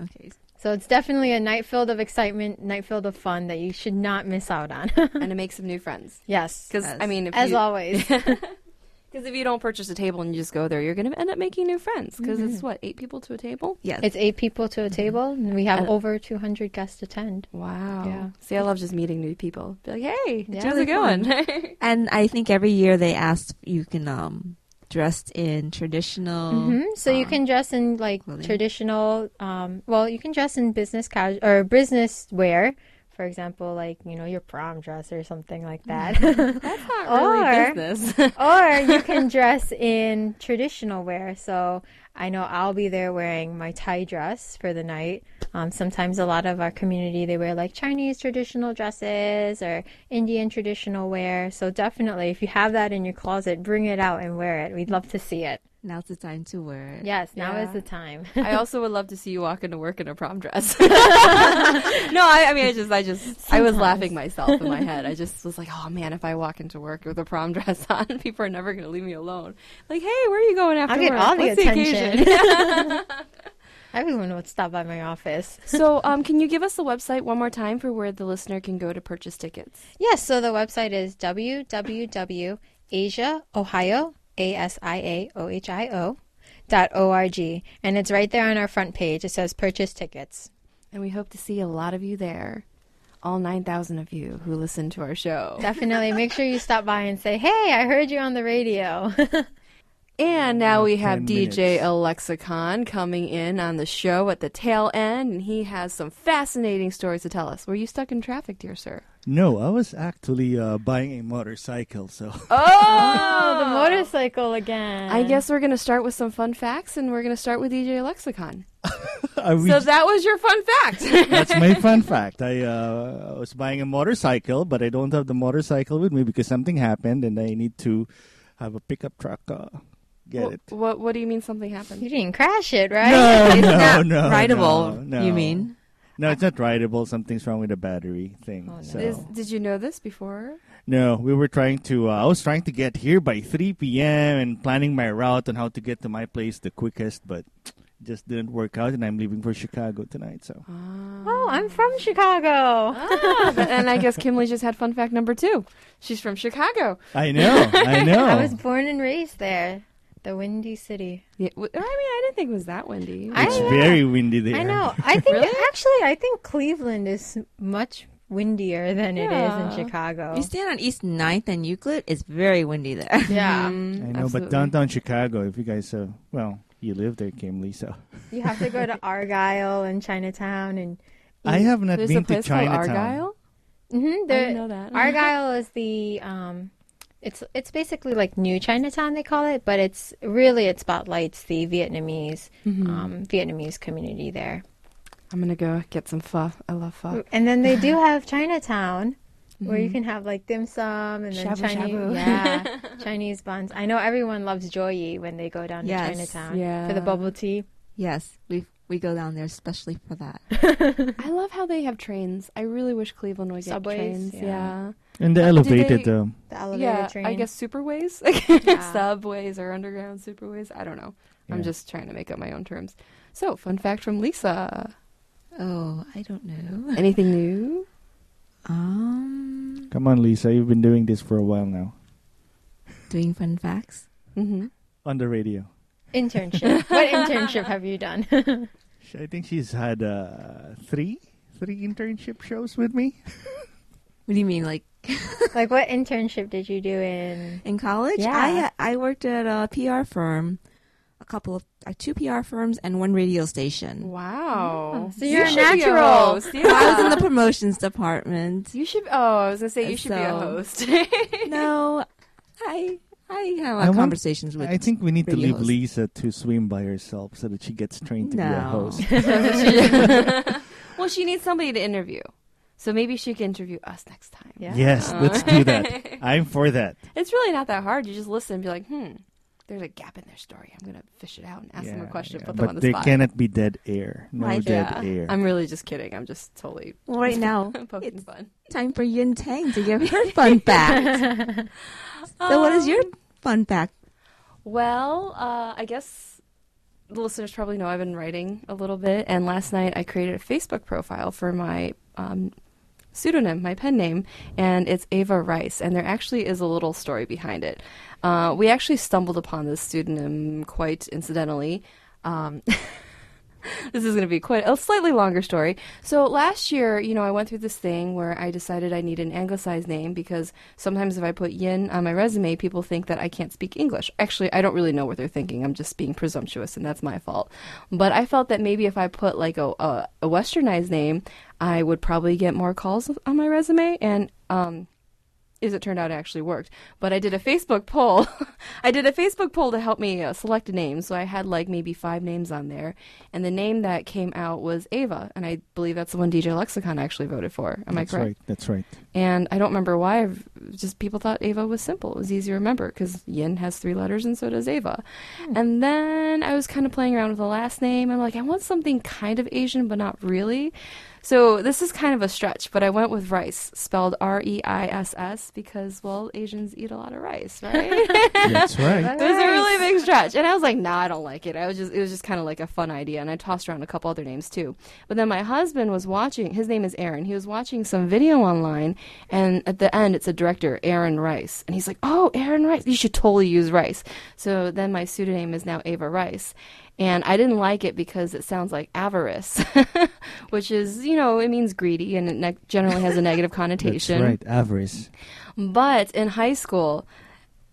Speaker 3: Okay.
Speaker 2: So it's definitely a night filled of excitement, night filled of fun that you should not miss out on. [laughs]
Speaker 1: and to make some new friends.
Speaker 2: yes.
Speaker 1: Because I mean, if
Speaker 2: As
Speaker 1: you,
Speaker 2: always. [laughs] [laughs]
Speaker 1: Because if you don't purchase a table and you just go there, you're going to end up making new friends. Because
Speaker 2: Mm-hmm.
Speaker 1: it's what eight people to a table.
Speaker 3: Yes.
Speaker 2: It's eight people to a table, and we have
Speaker 1: And-
Speaker 2: over 200 guests attend.
Speaker 1: Wow.
Speaker 2: Yeah.
Speaker 1: See, I love just meeting new people. Be like, hey,
Speaker 2: Yeah.
Speaker 1: how's it
Speaker 3: Really
Speaker 1: going?
Speaker 3: and I think every year they ask you can um dressed in traditional.
Speaker 2: hmm So you
Speaker 3: um,
Speaker 2: can dress in like
Speaker 3: clothing.
Speaker 2: traditional. Um, well, you can dress in business casual or business wear. For example, like you know your prom dress or something like [laughs] that.
Speaker 1: That's not really
Speaker 2: Or-
Speaker 1: business.
Speaker 2: or you [laughs] can dress in traditional wear. So I know I'll be there wearing my Thai dress for the night. Um, sometimes a lot of our community they wear like Chinese traditional dresses or Indian traditional wear. So definitely, if you have that in your closet, bring it out and wear it. We'd love to see it.
Speaker 3: Now's the time to wear it.
Speaker 2: Yes, now
Speaker 1: Yeah.
Speaker 2: is the time. [laughs]
Speaker 1: I also would love to see you walk into work in a prom dress. [laughs] [laughs] no, I, I mean, I just, I just, I was laughing myself in my head. I just was like, oh man, if I walk into work with a prom dress on, people are never going to leave me alone. Like, hey, where are you going after
Speaker 2: I'll get
Speaker 1: work?
Speaker 2: all the
Speaker 1: What's
Speaker 2: attention.
Speaker 1: occasion?
Speaker 2: Everyone would stop by my office.
Speaker 1: so, um, can you give us the website one more time for where the listener can go to purchase tickets?
Speaker 2: Yes, so the website is Asia Ohio A S I A O H I O dot O R G, and it's right there on our front page. It says purchase tickets.
Speaker 1: And we hope to see a lot of you there. All 9,000 of you who listen to our show.
Speaker 2: Definitely make sure you stop by and say, "Hey, I heard you on the radio." [laughs]
Speaker 1: And now we have DJ
Speaker 6: minutes.
Speaker 1: Alexicon coming in on the show at the tail end, and he has some fascinating stories to tell us. Were you stuck in traffic, dear sir?
Speaker 6: No, I was actually uh, buying a motorcycle, so [laughs]
Speaker 2: oh, the motorcycle again.
Speaker 1: I guess we're going to start with some fun facts, and we're going to start with DJ Lexicon. [laughs]
Speaker 6: I
Speaker 1: So that was your fun fact. [laughs]
Speaker 6: that's my fun fact. I uh, was buying a motorcycle, but I don't have the motorcycle with me because something happened, and I need to have a pickup truck uh, get
Speaker 1: what,
Speaker 6: it.
Speaker 1: what What do you mean something happened?
Speaker 2: you didn't crash it, right?
Speaker 6: No,
Speaker 3: It's
Speaker 6: no,
Speaker 3: not
Speaker 6: no,
Speaker 3: rideable,
Speaker 6: no, no.
Speaker 3: you mean?
Speaker 6: No, it's not rideable. Something's wrong with the battery thing.
Speaker 2: Oh, no.
Speaker 6: So
Speaker 1: Is, did you know this before?
Speaker 6: no, we were trying to. Uh, I was trying to get here by 3 p.m. and planning my route on how to get to my place the quickest, but just didn't work out. And I'm leaving for Chicago tonight. So
Speaker 2: Oh, I'm from Chicago.
Speaker 1: Ah, but- [laughs] and I guess Kimberly just had fun fact number two. She's from Chicago.
Speaker 6: I know, I know. [laughs]
Speaker 2: I was born and raised there, the Windy City.
Speaker 1: Yeah, w- I mean, I didn't think it was that windy.
Speaker 2: I-
Speaker 6: it's very windy there.
Speaker 2: I know. I think
Speaker 1: Really?
Speaker 2: actually, I think Cleveland is much windier than it is
Speaker 1: Yeah.
Speaker 2: in Chicago.
Speaker 3: You stand on East 9th and Euclid, it's very windy there. [laughs]
Speaker 2: yeah,
Speaker 1: Mm,
Speaker 6: I know,
Speaker 1: absolutely.
Speaker 6: but downtown Chicago, if you guys, uh, well, you live there, Kimberly, so
Speaker 2: you have to go to Argyle and Chinatown, and
Speaker 6: I have not
Speaker 1: There's
Speaker 6: been
Speaker 1: a
Speaker 6: to
Speaker 1: place called
Speaker 6: Chinatown.
Speaker 1: Argyle.
Speaker 2: hmm
Speaker 1: I didn't know that.
Speaker 2: Argyle is the um, it's it's basically like New Chinatown they call it, but it's really it spotlights the Vietnamese
Speaker 1: Mhm.
Speaker 2: um, Vietnamese community there.
Speaker 1: I'm gonna go get some pho. I love pho.
Speaker 2: And then they do [laughs] have Chinatown, where you
Speaker 1: Mhm.
Speaker 2: can have like dim sum and then
Speaker 1: Shabu
Speaker 2: Chinese,
Speaker 1: shabu.
Speaker 2: yeah, [laughs] Chinese buns. I know everyone loves Joy Yee when they go down
Speaker 3: Yes,
Speaker 2: to Chinatown
Speaker 1: yeah.
Speaker 2: for the bubble tea.
Speaker 3: Yes, we we go down there especially for that. [laughs]
Speaker 1: I love how they have trains. I really wish Cleveland would get
Speaker 2: Subways,
Speaker 1: trains.
Speaker 2: yeah.
Speaker 1: Yeah.
Speaker 6: And the
Speaker 1: Uh,
Speaker 6: elevated,
Speaker 1: they-
Speaker 6: um,
Speaker 2: The elevator
Speaker 1: yeah,
Speaker 2: train.
Speaker 1: I guess superways, [laughs]
Speaker 2: Yeah.
Speaker 1: subways or underground superways. I don't know. I'm just trying to make up my own terms. So, fun fact from Lisa.
Speaker 3: Oh, I don't know.
Speaker 1: Anything new? [laughs]
Speaker 3: Um,
Speaker 6: Come on, Lisa, you've been doing this for a while now
Speaker 3: doing fun facts.
Speaker 1: Mm-hmm.
Speaker 6: on the radio.
Speaker 2: internship. what internship have you done?
Speaker 6: I think she's had uh, three, three internship shows with me. [laughs]
Speaker 3: What do you mean, like [laughs]
Speaker 2: like what internship did you do in?
Speaker 3: in college?
Speaker 2: Yeah.
Speaker 3: I I worked at a PR firm, a couple of uh, two PR firms and one radio station.
Speaker 1: Wow.
Speaker 2: Oh, so you're a
Speaker 1: You
Speaker 2: natural.
Speaker 1: host. [laughs]
Speaker 3: I was in the promotions department.
Speaker 1: You should. Oh, I was gonna say you should be a host.
Speaker 3: No, I I have a lot
Speaker 6: I want-
Speaker 3: conversations with.
Speaker 6: I think we need to leave
Speaker 3: host.
Speaker 6: Lisa to swim by herself so that she gets trained to be a host. [laughs] [laughs]
Speaker 1: well, she needs somebody to interview, so maybe she can interview us next time.
Speaker 2: Yeah.
Speaker 6: Yes, let's do that. [laughs] I'm for that.
Speaker 1: It's really not that hard. You just listen and be like, hmm, there's a gap in their story. I'm gonna fish it out and ask them a question,
Speaker 6: yeah.
Speaker 1: put them
Speaker 6: but
Speaker 1: on the
Speaker 6: there
Speaker 1: spot.
Speaker 6: cannot be dead air. No
Speaker 3: Right.
Speaker 6: dead
Speaker 1: yeah,
Speaker 6: air.
Speaker 1: I'm really just kidding. I'm just totally
Speaker 3: Well, right now
Speaker 1: poking
Speaker 3: it's
Speaker 1: fun.
Speaker 3: time for Yun Tang to give her fun fact. so, what is your fun fact?
Speaker 1: Well, uh, I guess the listeners probably know I've been writing a little bit, and last night I created a Facebook profile for my um, pseudonym, my pen name, and it's Ava Reiss, and there actually is a little story behind it. Uh, we actually stumbled upon this pseudonym quite incidentally. Um, [laughs] [laughs] this is going to be quite a slightly longer story. So last year, you know, I went through this thing where I decided I need an anglicized name because sometimes if I put yin on my resume, people think that I can't speak English. Actually, I don't really know what they're thinking. I'm just being presumptuous, and that's my fault. But I felt that maybe if I put like a a, a westernized name, I would probably get more calls on my resume and um as it turned out, it actually worked. But I did a Facebook poll. [laughs] I did a Facebook poll to help me uh, select a name. So I had like maybe five names on there. And the name that came out was Ava. And I believe that's the one DJ Lexicon actually voted for. Am
Speaker 6: That's
Speaker 1: I correct?
Speaker 6: right. That's right.
Speaker 1: And I don't remember why. I've, just people thought Ava was simple. It was easy to remember because Yin has three letters and so does Ava. And then I was kind of playing around with the last name. I'm like, I want something kind of Asian, but not really. So this is kind of a stretch, but I went with rice, spelled R E I S S, because well, Asians eat a lot of rice, right? [laughs]
Speaker 6: That's right. [laughs]
Speaker 1: It was a really big stretch, and I was like, "Nah, I don't like it." I was just, it was just kind of like a fun idea, and I tossed around a couple other names too. But then my husband was watching. His name is Aaron. He was watching some video online, and at the end, it's a director, Aaron Rice, and he's like, "Oh, Aaron Rice, you should totally use Rice." So then my pseudonym is now Ava Reiss. And I didn't like it because it sounds like avarice, [laughs] which is, you know, it means greedy and it ne- generally has a negative
Speaker 6: That's
Speaker 1: connotation.
Speaker 6: right. Avarice.
Speaker 1: But in high school,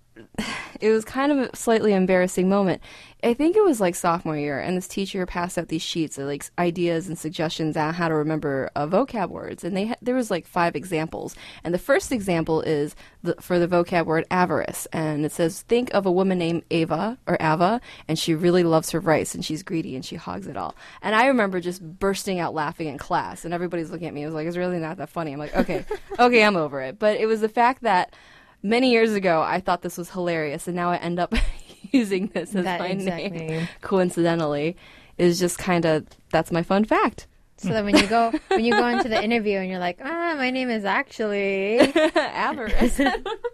Speaker 1: [sighs] it was kind of a slightly embarrassing moment. I think it was like sophomore year, and this teacher passed out these sheets of like ideas and suggestions on how to remember uh, vocab words, and they ha- there was like five examples. And the first example is the, for the vocab word avarice, and it says think of a woman named Ava or Ava, and she really loves her rice, and she's greedy, and she hogs it all. And I remember just bursting out laughing in class, and everybody's looking at me. I was like, it's really not that funny. I'm like, okay, [laughs] okay, I'm over it. But it was the fact that many years ago I thought this was hilarious, and now I end up [laughs] using this as
Speaker 2: That
Speaker 1: my
Speaker 2: exactly.
Speaker 1: name coincidentally is just kind of that's my fun fact.
Speaker 2: So that when you go when you go into the interview and you're like, ah, my name is actually [laughs]
Speaker 1: avarice.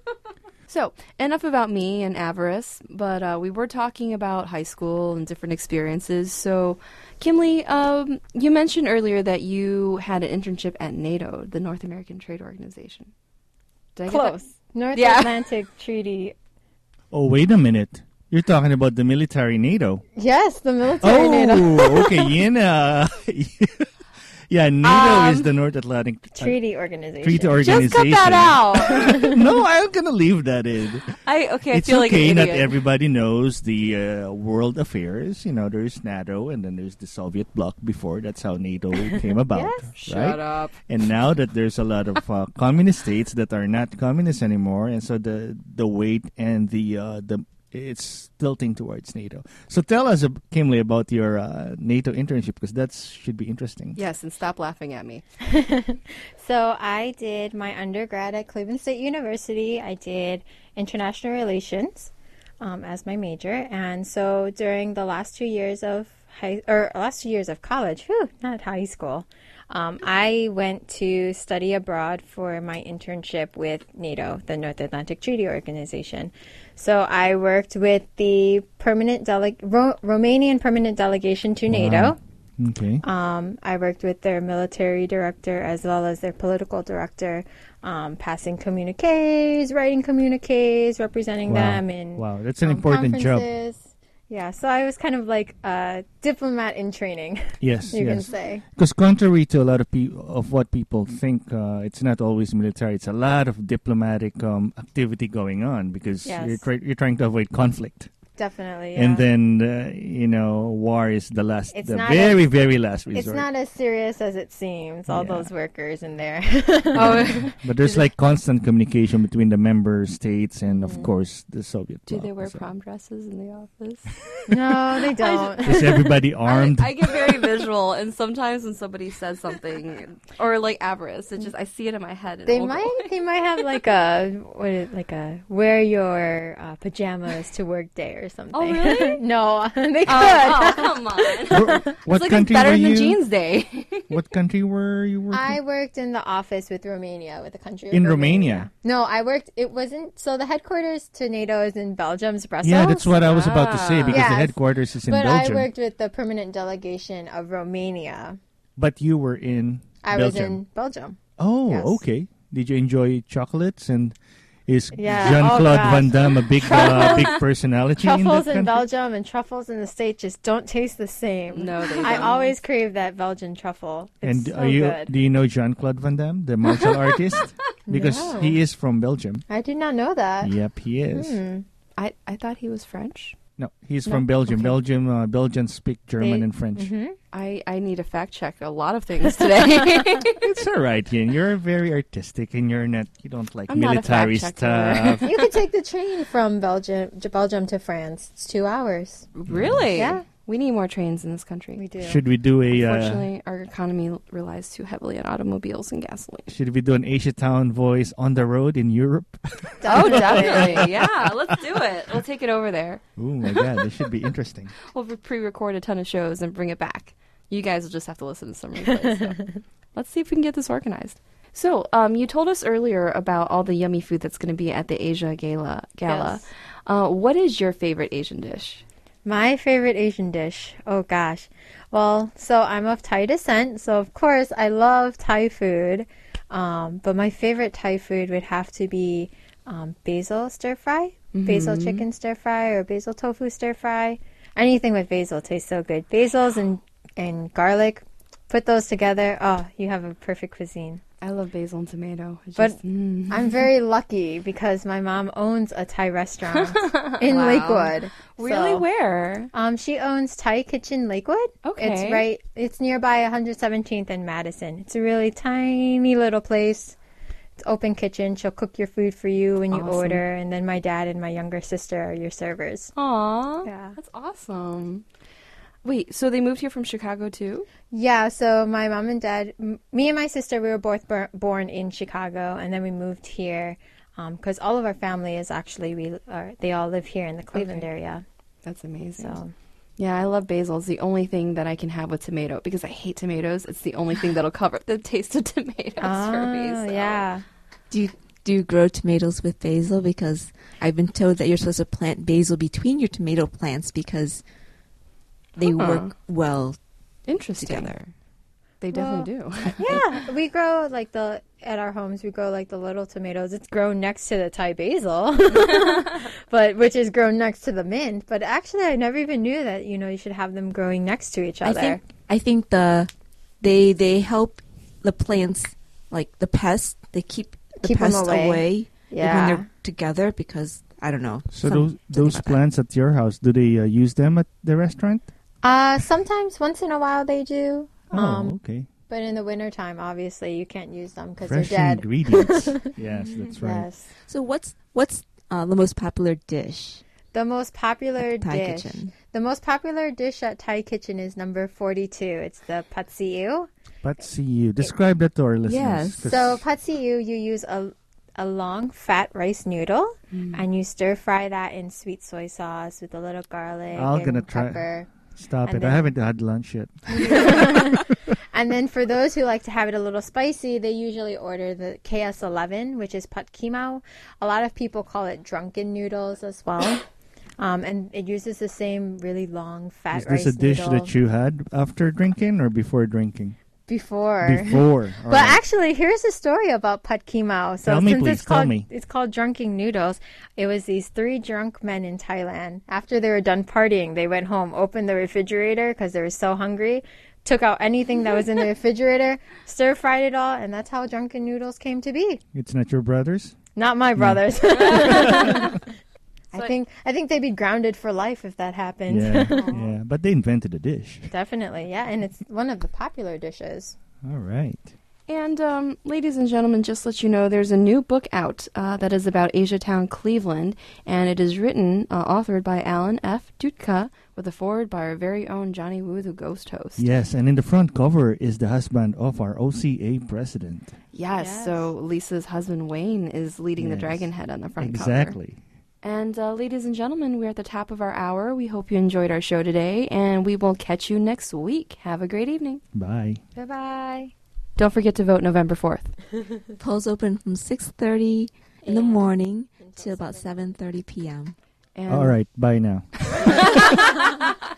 Speaker 1: [laughs] so enough about me and avarice, but uh, we were talking about high school and different experiences. So, Kimlee, um, you mentioned earlier that you had an internship at NATO, the North American Trade Organization. Did I get that-
Speaker 2: close. North
Speaker 1: Yeah.
Speaker 2: Atlantic [laughs] Treaty.
Speaker 6: Oh, wait a minute. You're talking about the military NATO.
Speaker 2: Yes, the military
Speaker 6: Oh,
Speaker 2: NATO Oh, [laughs]
Speaker 6: okay. Yun, uh, [laughs] yeah, NATO
Speaker 1: Um,
Speaker 6: is the North Atlantic uh,
Speaker 2: Treaty Organization.
Speaker 6: Treaty Organization.
Speaker 1: Just cut that out. [laughs]
Speaker 6: no, I'm gonna leave that in.
Speaker 1: I okay. I
Speaker 6: it's
Speaker 1: feel like
Speaker 6: okay.
Speaker 1: an
Speaker 6: Not
Speaker 1: idiot.
Speaker 6: everybody knows the uh, world affairs. You know, there's NATO, and then there's the Soviet bloc before. That's how NATO came about,
Speaker 2: Yes.
Speaker 1: Shut up.
Speaker 6: And now that there's a lot of uh, communist states that are not communist anymore, and so the the weight and the uh, the it's tilting towards NATO. So tell us, uh, Kimlee, about your uh, NATO internship because that should be interesting.
Speaker 1: Yes, and stop laughing at me. [laughs] [laughs]
Speaker 2: So I did my undergrad at Cleveland State University. I did international relations um, as my major, and so during the last two years of high or last two years of college, whew, not high school, um, I went to study abroad for my internship with NATO, the North Atlantic Treaty Organization. So I worked with the permanent dele- Ro- Romanian permanent delegation to NATO.
Speaker 6: Okay.
Speaker 2: Um, I worked with their military director as well as their political director, um, passing communiques, writing communiques, representing
Speaker 6: Wow.
Speaker 2: them in
Speaker 6: Wow, that's an important job.
Speaker 2: Yeah, so I was kind of like a diplomat in training, [laughs]
Speaker 6: Yes,
Speaker 2: you can say.
Speaker 6: Because contrary to a lot of people of what people think, uh, it's not always military. It's a lot of diplomatic um, activity going on because
Speaker 2: Yes.
Speaker 6: you're, try- you're trying to avoid conflict.
Speaker 2: Definitely. Yeah.
Speaker 6: And then, uh, you know, war is the last,
Speaker 2: It's
Speaker 6: the
Speaker 2: not
Speaker 6: very,
Speaker 2: as-
Speaker 6: very last resort.
Speaker 2: it's not as serious as it seems, all
Speaker 6: Yeah.
Speaker 2: those workers in there. [laughs]
Speaker 1: Oh, [laughs]
Speaker 6: but there's like constant communication between the member states and, of
Speaker 2: Mm.
Speaker 6: course, the Soviet.
Speaker 1: do
Speaker 6: bloc.
Speaker 1: they wear
Speaker 6: So-
Speaker 1: prom dresses in the office? [laughs]
Speaker 2: no, they don't.
Speaker 6: Is everybody armed?
Speaker 1: I, I get very visual, and sometimes when somebody says something or like avarice, it just I see it in my head.
Speaker 2: They might
Speaker 1: away.
Speaker 2: they might have like a what is, like a wear your uh, pajamas to work day or something.
Speaker 1: Oh, [laughs] really?
Speaker 2: no, [laughs] they could.
Speaker 1: Oh, oh, [laughs] come on!
Speaker 6: Where- what
Speaker 1: it's like
Speaker 6: country
Speaker 1: better
Speaker 6: were
Speaker 1: than
Speaker 6: you?
Speaker 1: Jeans Day.
Speaker 6: What country were you working?
Speaker 2: I worked in the office with Romania, with the country
Speaker 6: In Romania?
Speaker 2: No, I worked. It wasn't. So the headquarters to NATO is in Belgium's Brussels.
Speaker 6: yeah, that's what I was about to say
Speaker 1: Ah.
Speaker 6: because the headquarters is in
Speaker 2: But
Speaker 6: Belgium.
Speaker 2: I worked with the permanent delegation of Romania.
Speaker 6: But you were in
Speaker 2: I was in Belgium.
Speaker 6: Oh,
Speaker 2: Yes.
Speaker 6: okay. Did you enjoy chocolates and is
Speaker 2: Yeah,
Speaker 6: Jean Claude Van
Speaker 2: gosh.
Speaker 6: Damme a big uh, big personality in
Speaker 2: Truffles
Speaker 6: that
Speaker 2: in. Belgium and truffles in the States just don't taste the same.
Speaker 1: No, they
Speaker 2: I
Speaker 1: don't.
Speaker 2: always crave that Belgian truffle. It's
Speaker 6: and
Speaker 2: so
Speaker 6: are you
Speaker 2: good.
Speaker 6: do you know Jean Claude Van Damme, the martial [laughs] artist? Because
Speaker 2: No.
Speaker 6: he is from Belgium.
Speaker 2: I did not know that.
Speaker 6: Yep, he is.
Speaker 2: Hmm.
Speaker 1: I I thought he was French.
Speaker 6: No, he's
Speaker 2: No,
Speaker 6: from Belgium.
Speaker 2: okay.
Speaker 6: Belgium, uh, Belgians speak German
Speaker 2: They-
Speaker 6: and French.
Speaker 2: Mhm.
Speaker 1: I I need a fact check a lot of things today. [laughs]
Speaker 6: It's all right, Yin. You're very artistic, and you're not. You don't like
Speaker 1: I'm not a
Speaker 6: military
Speaker 1: fact
Speaker 6: stuff.
Speaker 2: You could take the train from Belgium, Belgium to France. It's two hours.
Speaker 1: really?
Speaker 2: Yeah.
Speaker 1: We need more trains in this country.
Speaker 2: We do.
Speaker 6: should we do a? Uh,
Speaker 1: Unfortunately, our economy relies too heavily on automobiles and gasoline.
Speaker 6: should we do an Asia Town voice on the road in Europe? [laughs]
Speaker 1: Oh, definitely. yeah, let's do it. We'll take it over there.
Speaker 6: Oh my God, this should be interesting. [laughs]
Speaker 1: We'll pre-record a ton of shows and bring it back. You guys will just have to listen to some replays. so. [laughs] let's see if we can get this organized. So, um, you told us earlier about all the yummy food that's going to be at the Asia Gala. Gala.
Speaker 2: Yes.
Speaker 1: Uh, what is your favorite Asian dish?
Speaker 2: My favorite Asian dish. Oh gosh. Well, so I'm of Thai descent, so of course I love Thai food. Um, but my favorite Thai food would have to be um, basil stir fry, basil chicken stir fry, or basil tofu stir fry. Anything with basil tastes so good. Basils and and garlic, put those together. Oh, you have a perfect cuisine.
Speaker 1: I love basil and tomato. It's
Speaker 2: But
Speaker 1: just, mm.
Speaker 2: I'm very [laughs] lucky because my mom owns a Thai restaurant [laughs] in
Speaker 1: Wow.
Speaker 2: Lakewood.
Speaker 1: really
Speaker 2: So-
Speaker 1: where?
Speaker 2: um, she owns Thai Kitchen Lakewood.
Speaker 1: Okay.
Speaker 2: It's right. It's nearby 117th and Madison. It's a really tiny little place. It's open kitchen. She'll cook your food for you when you
Speaker 1: Awesome.
Speaker 2: order, and then my dad and my younger sister are your servers.
Speaker 1: Aw,
Speaker 2: Yeah.
Speaker 1: that's awesome. Wait, so they moved here from Chicago too?
Speaker 2: Yeah. So my mom and dad, m- me and my sister, we were both bor- born in Chicago, and then we moved here um, because all of our family is actually we are. They all live here in the Cleveland
Speaker 1: Okay.
Speaker 2: area.
Speaker 1: That's amazing.
Speaker 2: So
Speaker 1: Yeah, I love basil. It's the only thing that I can have with tomato because I hate tomatoes. It's the only thing that'll [laughs] cover the taste of tomatoes for me.
Speaker 2: Oh,
Speaker 1: so.
Speaker 2: yeah.
Speaker 3: Do you do you grow tomatoes with basil? Because I've been told that you're supposed to plant basil between your tomato plants because they
Speaker 1: Huh.
Speaker 3: work well
Speaker 1: Interesting.
Speaker 3: together.
Speaker 1: They definitely do. [laughs]
Speaker 2: Yeah, we grow like the at our homes. We grow like the little tomatoes. It's grown next to the Thai basil, [laughs] but which is grown next to the mint. But actually, I never even knew that you know you should have them growing next to each
Speaker 3: I
Speaker 2: other.
Speaker 3: think I think the they they help the plants like the pests. They keep the
Speaker 2: Keep 'em
Speaker 3: pests
Speaker 2: away.
Speaker 3: away, when
Speaker 2: yeah,
Speaker 3: they're together because I don't know.
Speaker 6: So those those
Speaker 3: about that.
Speaker 6: plants at your house, do they uh, use them at the restaurant?
Speaker 2: Uh, sometimes once in a while they do.
Speaker 6: Oh,
Speaker 2: Um,
Speaker 6: okay.
Speaker 2: but in the wintertime, obviously you can't use them because they're
Speaker 6: Fresh
Speaker 2: dead.
Speaker 6: ingredients. [laughs] yes, that's right.
Speaker 2: Yes,
Speaker 3: So what's what's uh, the most popular dish?
Speaker 2: the most popular
Speaker 3: at Thai
Speaker 2: dish.
Speaker 3: Kitchen.
Speaker 2: The most popular dish at Thai Kitchen is number forty-two. It's the pad see ew.
Speaker 6: But see you. Describe that to our listeners.
Speaker 3: Yes.
Speaker 6: 'cause-
Speaker 2: So pad see ew, you use a a long fat rice noodle and you stir fry that in sweet soy sauce with a little garlic
Speaker 6: I'm
Speaker 2: and
Speaker 6: gonna try-
Speaker 2: pepper.
Speaker 6: Stop
Speaker 2: and
Speaker 6: it.
Speaker 2: then-
Speaker 6: I haven't had lunch yet. [laughs]
Speaker 2: And then for those who like to have it a little spicy, they usually order the KS11, which is pad kee mao. A lot of people call it drunken noodles as well. [coughs] Um, and it uses the same really long fat
Speaker 6: Is this a dish
Speaker 2: noodle
Speaker 6: that you had after drinking or before drinking?
Speaker 2: Before.
Speaker 6: Before. [laughs] All
Speaker 2: But
Speaker 6: right.
Speaker 2: actually, here's a story about pad kee mao. So
Speaker 6: Tell me,
Speaker 2: since
Speaker 6: please,
Speaker 2: it's
Speaker 6: tell
Speaker 2: called
Speaker 6: me.
Speaker 2: it's called drunken noodles, it was these three drunk men in Thailand. After they were done partying, they went home, opened the refrigerator because they were so hungry, took out anything that was in the [laughs] refrigerator, stir fried it all, and that's how drunken noodles came to be.
Speaker 6: It's not your brothers?
Speaker 2: Not my brothers. I [laughs]
Speaker 1: So-
Speaker 2: think I think they'd be grounded for life if that happened.
Speaker 6: Yeah, [laughs] yeah. But they invented a dish.
Speaker 2: Definitely, yeah, and it's one of the popular dishes.
Speaker 6: All right.
Speaker 1: And um, ladies and gentlemen, just let you know, there's a new book out uh, that is about Asia Town, Cleveland, and it is written, uh, authored by Alan F. Dutka, with a forward by our very own Johnny Wu, the ghost host.
Speaker 6: Yes, and in the front cover is the husband of our OCA president.
Speaker 1: Yes,
Speaker 2: Yes.
Speaker 1: so Lisa's husband Wayne is leading the dragon head on the front cover.
Speaker 6: Exactly.
Speaker 1: And uh, ladies and gentlemen, we're at the top of our hour. We hope you enjoyed our show today, and we will catch you next week. Have a great evening.
Speaker 6: Bye.
Speaker 2: Bye bye.
Speaker 1: Don't forget to vote November 4th. [laughs]
Speaker 3: Polls open from 6:30 in the morning till about 7:30 p.m.
Speaker 1: And
Speaker 6: All right. Bye now. [laughs]